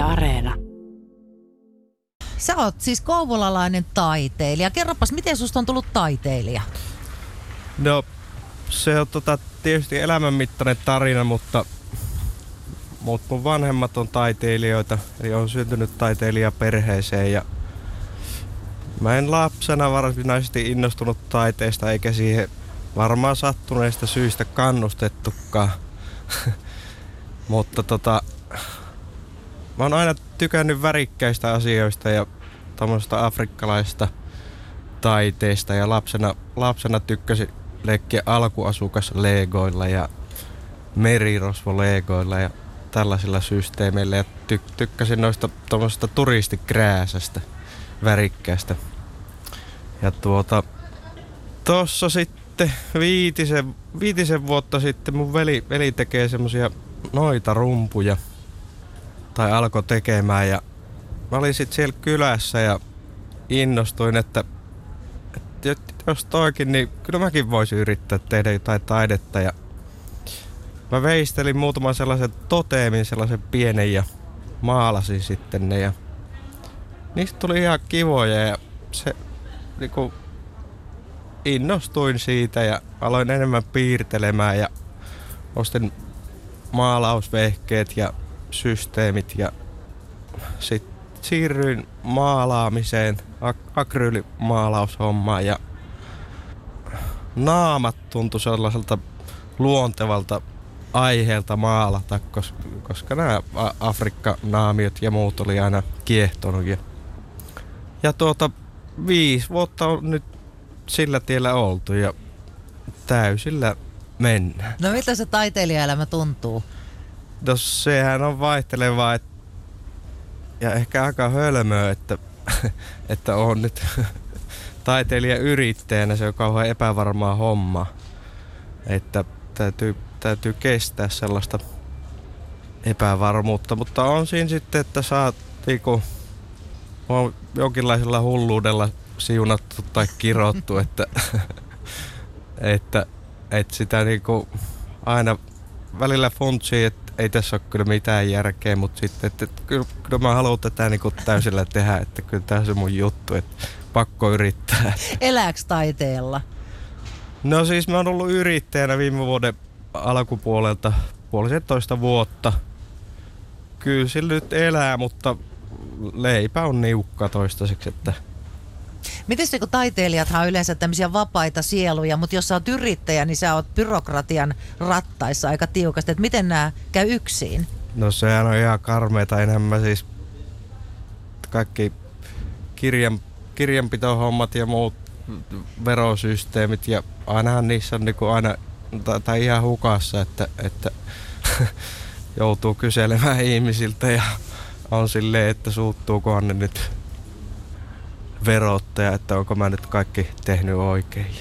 Yle Areena. Sä oot siis kouvolalainen taiteilija. Kerropas, miten susta on tullut taiteilija? No, se on tota, tietysti elämänmittainen tarina, mutta, mutta mun vanhemmat on taiteilijoita, eli on syntynyt taiteilijaperheeseen ja mä en lapsena varsinaisesti innostunut taiteesta eikä siihen varmaan sattuneista syistä kannustettukaan. mutta tota, mä oon aina tykännyt värikkäistä asioista ja tämmöistä afrikkalaista taiteesta ja lapsena, lapsena tykkäsin leikkiä alkuasukas legoilla ja merirosvo legoilla ja tällaisilla systeemeillä ja ty- tykkäsin noista tuommoisesta turistikrääsästä, värikkäästä. Ja tuota, tossa sitten viitisen, viitisen vuotta sitten mun veli, veli tekee semmosia noita rumpuja – tai alkoi tekemään ja mä olin sitten siellä kylässä ja innostuin, että, että jos toikin, niin kyllä mäkin voisin yrittää tehdä jotain taidetta. Ja mä veistelin muutaman sellaisen toteemin, sellaisen pienen ja maalasin sitten ne ja niistä tuli ihan kivoja ja se niinku innostuin siitä ja aloin enemmän piirtelemään ja ostin maalausvehkeet ja systeemit ja sitten siirryin maalaamiseen, ak- akryylimaalaushommaan ja naamat tuntui sellaiselta luontevalta aiheelta maalata, koska, nämä Afrikka-naamiot ja muut oli aina kiehtonut. Ja, ja tuota, viisi vuotta on nyt sillä tiellä oltu ja täysillä mennään. No miltä se taiteilijaelämä tuntuu? No sehän on vaihtelevaa et, ja ehkä aika hölmöä, että, että on nyt taiteilija yrittäjänä. Se on kauhean epävarmaa homma. Että täytyy, täytyy kestää sellaista epävarmuutta, mutta on siinä sitten, että saat niinku, on jonkinlaisella hulluudella siunattu tai kirottu, että, että, että sitä niinku aina välillä funtsii, että ei tässä ole kyllä mitään järkeä, mutta sitten, että, kyllä, kyllä mä haluan tätä niin kuin täysillä tehdä, että kyllä tämä on se mun juttu, että pakko yrittää. Elääks taiteella? No siis mä oon ollut yrittäjänä viime vuoden alkupuolelta puolisentoista vuotta. Kyllä sillä nyt elää, mutta leipä on niukka toistaiseksi, että Miten kun taiteilijathan on yleensä tämmöisiä vapaita sieluja, mutta jos sä oot yrittäjä, niin sä oot byrokratian rattaissa aika tiukasti. Että miten nämä käy yksin? No sehän on ihan karmeita enemmän siis kaikki kirjan, kirjanpitohommat ja muut verosysteemit ja ainahan niissä on niinku aina tai, tai ihan hukassa, että, että joutuu kyselemään ihmisiltä ja on silleen, että suuttuukohan ne nyt verottaja, että onko mä nyt kaikki tehnyt oikein.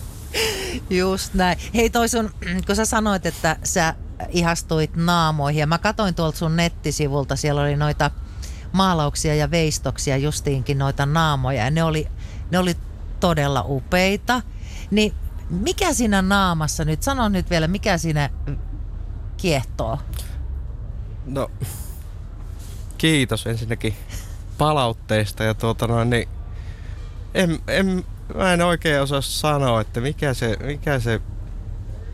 Just näin. Hei toi sun, kun sä sanoit, että sä ihastuit naamoihin ja mä katoin tuolta sun nettisivulta, siellä oli noita maalauksia ja veistoksia justiinkin noita naamoja ja ne oli, ne oli todella upeita. Niin mikä siinä naamassa nyt, sano nyt vielä, mikä siinä kiehtoo? No, kiitos ensinnäkin palautteista ja tuota noin, niin en, en, mä en oikein osaa sanoa, että mikä se, mikä se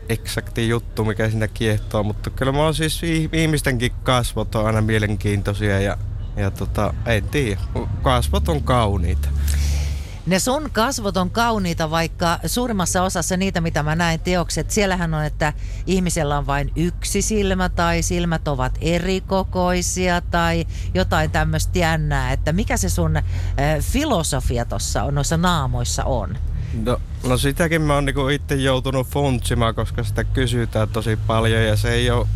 eksakti juttu, mikä siinä kiehtoo, mutta kyllä mä oon siis ihmistenkin kasvot on aina mielenkiintoisia ja, ja tota, en tiedä, kasvot on kauniita. Ne sun kasvot on kauniita, vaikka suurimmassa osassa niitä, mitä mä näin teokset, siellähän on, että ihmisellä on vain yksi silmä tai silmät ovat eri kokoisia tai jotain tämmöistä jännää, että mikä se sun äh, filosofia tuossa on, noissa naamoissa on? No, no sitäkin mä oon niinku itse joutunut funtsimaan, koska sitä kysytään tosi paljon ja se ei ole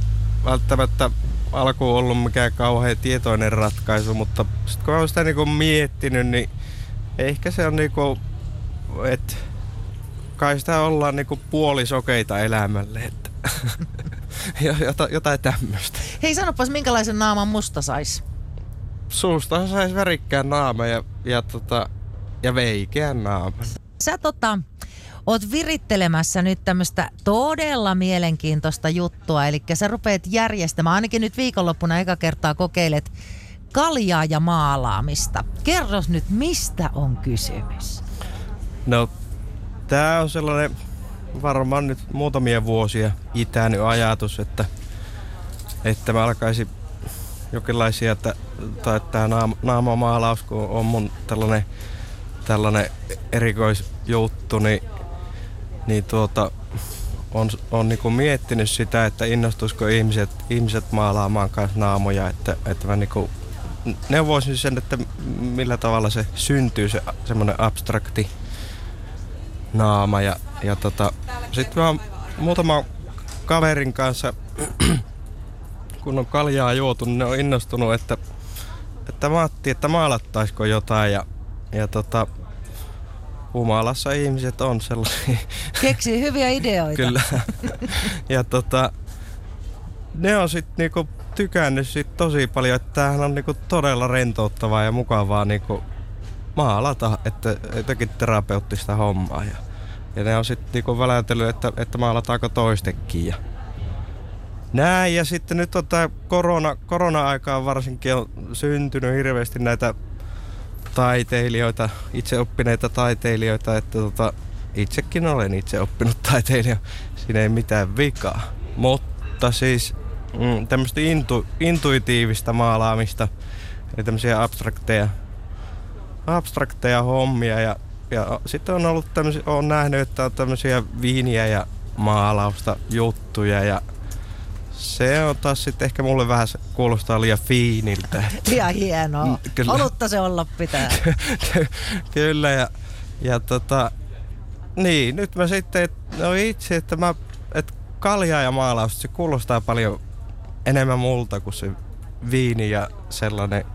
välttämättä alkuun ollut mikään kauhean tietoinen ratkaisu, mutta sitten kun mä oon sitä niinku miettinyt, niin ehkä se on niinku, että kai sitä ollaan niinku puolisokeita elämälle, että Jota, jotain tämmöistä. Hei sanopas, minkälaisen naaman musta sais? Suusta sais värikkään naama ja, ja, tota, ja veikeän naaman. Sä tota, oot virittelemässä nyt tämmöistä todella mielenkiintoista juttua. Eli sä rupeat järjestämään, ainakin nyt viikonloppuna eka kertaa kokeilet kaljaa ja maalaamista. Kerros nyt, mistä on kysymys? No, tää on sellainen varmaan nyt muutamia vuosia itänyt ajatus, että, että mä alkaisin jokinlaisia, että, tai tämä naam, naamamaalaus, kun on mun tällainen, tällainen erikoisjuttu, niin, niin tuota, on, on niinku miettinyt sitä, että innostuisiko ihmiset, ihmiset maalaamaan kanssa naamoja, että, että mä niinku neuvoisin sen, että millä tavalla se syntyy, se semmoinen abstrakti naama. Ja, ja tota, sitten mä muutama kaverin kanssa, kun on kaljaa juotu, niin ne on innostunut, että, että Matti, että maalattaisiko jotain. Ja, ja tota, humalassa ihmiset on sellaisia. Keksi hyviä ideoita. Kyllä. ja tota, ne on sitten niinku tykännyt sit tosi paljon, että tämähän on niinku todella rentouttavaa ja mukavaa niinku maalata, että jotenkin terapeuttista hommaa. Ja, ja ne on sitten niinku väläytellyt, että, että maalataanko toistekin. Ja näin, ja sitten nyt on korona, korona-aikaan varsinkin on syntynyt hirveästi näitä taiteilijoita, itse oppineita taiteilijoita, että tota, itsekin olen itse oppinut taiteilija, siinä ei mitään vikaa. Mutta siis mm, tämmöistä intu, intuitiivista maalaamista, eli tämmöisiä abstrakteja, abstrakteja hommia ja, ja sitten on ollut tämmöisiä, on nähnyt, että on tämmöisiä viiniä ja maalausta juttuja ja se on taas sitten ehkä mulle vähän kuulostaa liian fiiniltä. Liian hienoa. Mm, kyllä. Olutta se olla pitää. Kyllä ja, ja tota, niin, nyt mä sitten, no itse, että mä, että kalja ja maalaus, se kuulostaa paljon enemmän multa kuin se viini ja sellainen,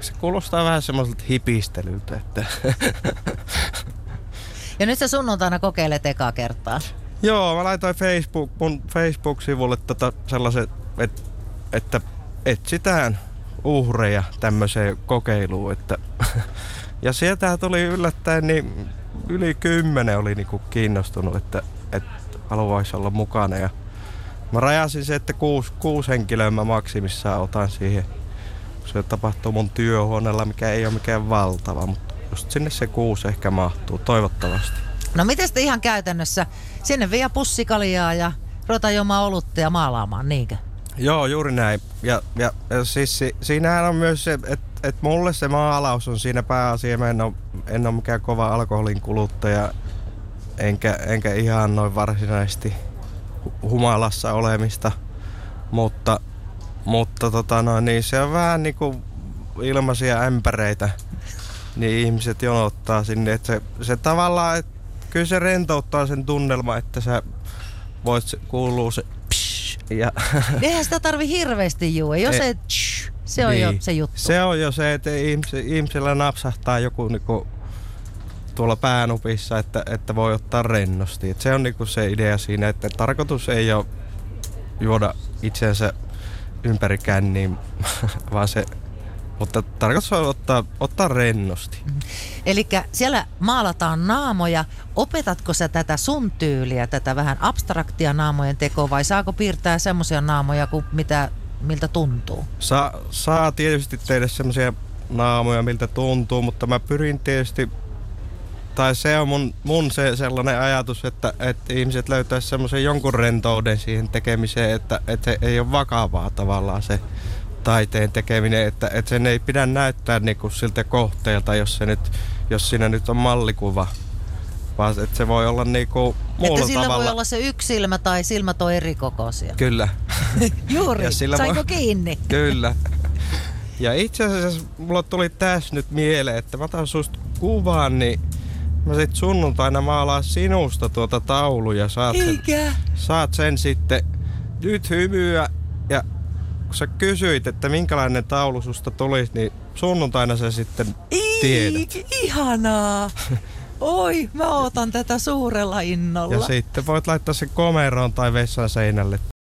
se kuulostaa vähän semmoiselta hipistelyltä, että Ja nyt sä sunnuntaina kokeilet ekaa kertaa. Joo, mä laitoin Facebook, mun Facebook-sivulle tota sellaisen, et, että etsitään uhreja tämmöiseen kokeiluun. Että ja sieltä tuli yllättäen, niin yli kymmenen oli niinku kiinnostunut, että, että haluaisi olla mukana. Ja mä rajasin se, että kuusi, kuusi henkilöä mä maksimissaan otan siihen. Se tapahtuu mun työhuoneella, mikä ei ole mikään valtava, mutta just sinne se kuusi ehkä mahtuu, toivottavasti. No miten sitten ihan käytännössä? Sinne vie pussikaljaa ja ruveta juomaan olutta ja maalaamaan, niinkö? Joo, juuri näin. Ja, ja, ja siis si, siinähän on myös se, että et mulle se maalaus on siinä pääasia. Mä en ole, en ole mikään kova alkoholin kuluttaja, enkä, enkä ihan noin varsinaisesti humalassa olemista. Mutta, mutta tota no, niin se on vähän niinku ilmaisia ämpäreitä, niin ihmiset jonottaa sinne. Että se, se tavallaan, että kyllä se rentouttaa sen tunnelma, että sä voit kuulua se psh, ja Eihän sitä tarvi hirveästi juo. Jos se, tsh, se on niin. jo se juttu. Se on jo se, että ihmis, ihmisellä napsahtaa joku niinku tuolla päänupissa, että, että voi ottaa rennosti. Et se on niinku se idea siinä, että tarkoitus ei ole juoda itsensä ympäri känniin, vaan se mutta tarkoitus on ottaa, ottaa rennosti. Mm. Eli siellä maalataan naamoja. Opetatko sä tätä sun tyyliä, tätä vähän abstraktia naamojen tekoa vai saako piirtää semmoisia naamoja kuin mitä, miltä tuntuu? Sa, saa tietysti tehdä semmoisia naamoja, miltä tuntuu, mutta mä pyrin tietysti tai se on mun, mun se sellainen ajatus, että, että ihmiset löytäisi semmoisen jonkun rentouden siihen tekemiseen, että, että se ei ole vakavaa tavallaan se taiteen tekeminen, että, että sen ei pidä näyttää niinku siltä kohteelta, jos, se nyt, jos siinä nyt on mallikuva. Vaan että se voi olla niinku muulla Että sillä tavalla. voi olla se yksi silmä tai silmät on eri kokoisia. Kyllä. Juuri, saiko voi- kiinni? Kyllä. Ja itse asiassa mulla tuli tässä nyt mieleen, että mä otan susta kuvan, niin mä sit sunnuntaina maalaan sinusta tuota tauluja. Saat sen, Eikä. saat sen sitten nyt hymyä ja kun sä kysyit, että minkälainen taulu susta tulisi, niin sunnuntaina sä sitten tiedät. Ei, ihanaa. Oi, mä ootan tätä suurella innolla. Ja sitten voit laittaa sen komeroon tai vessan seinälle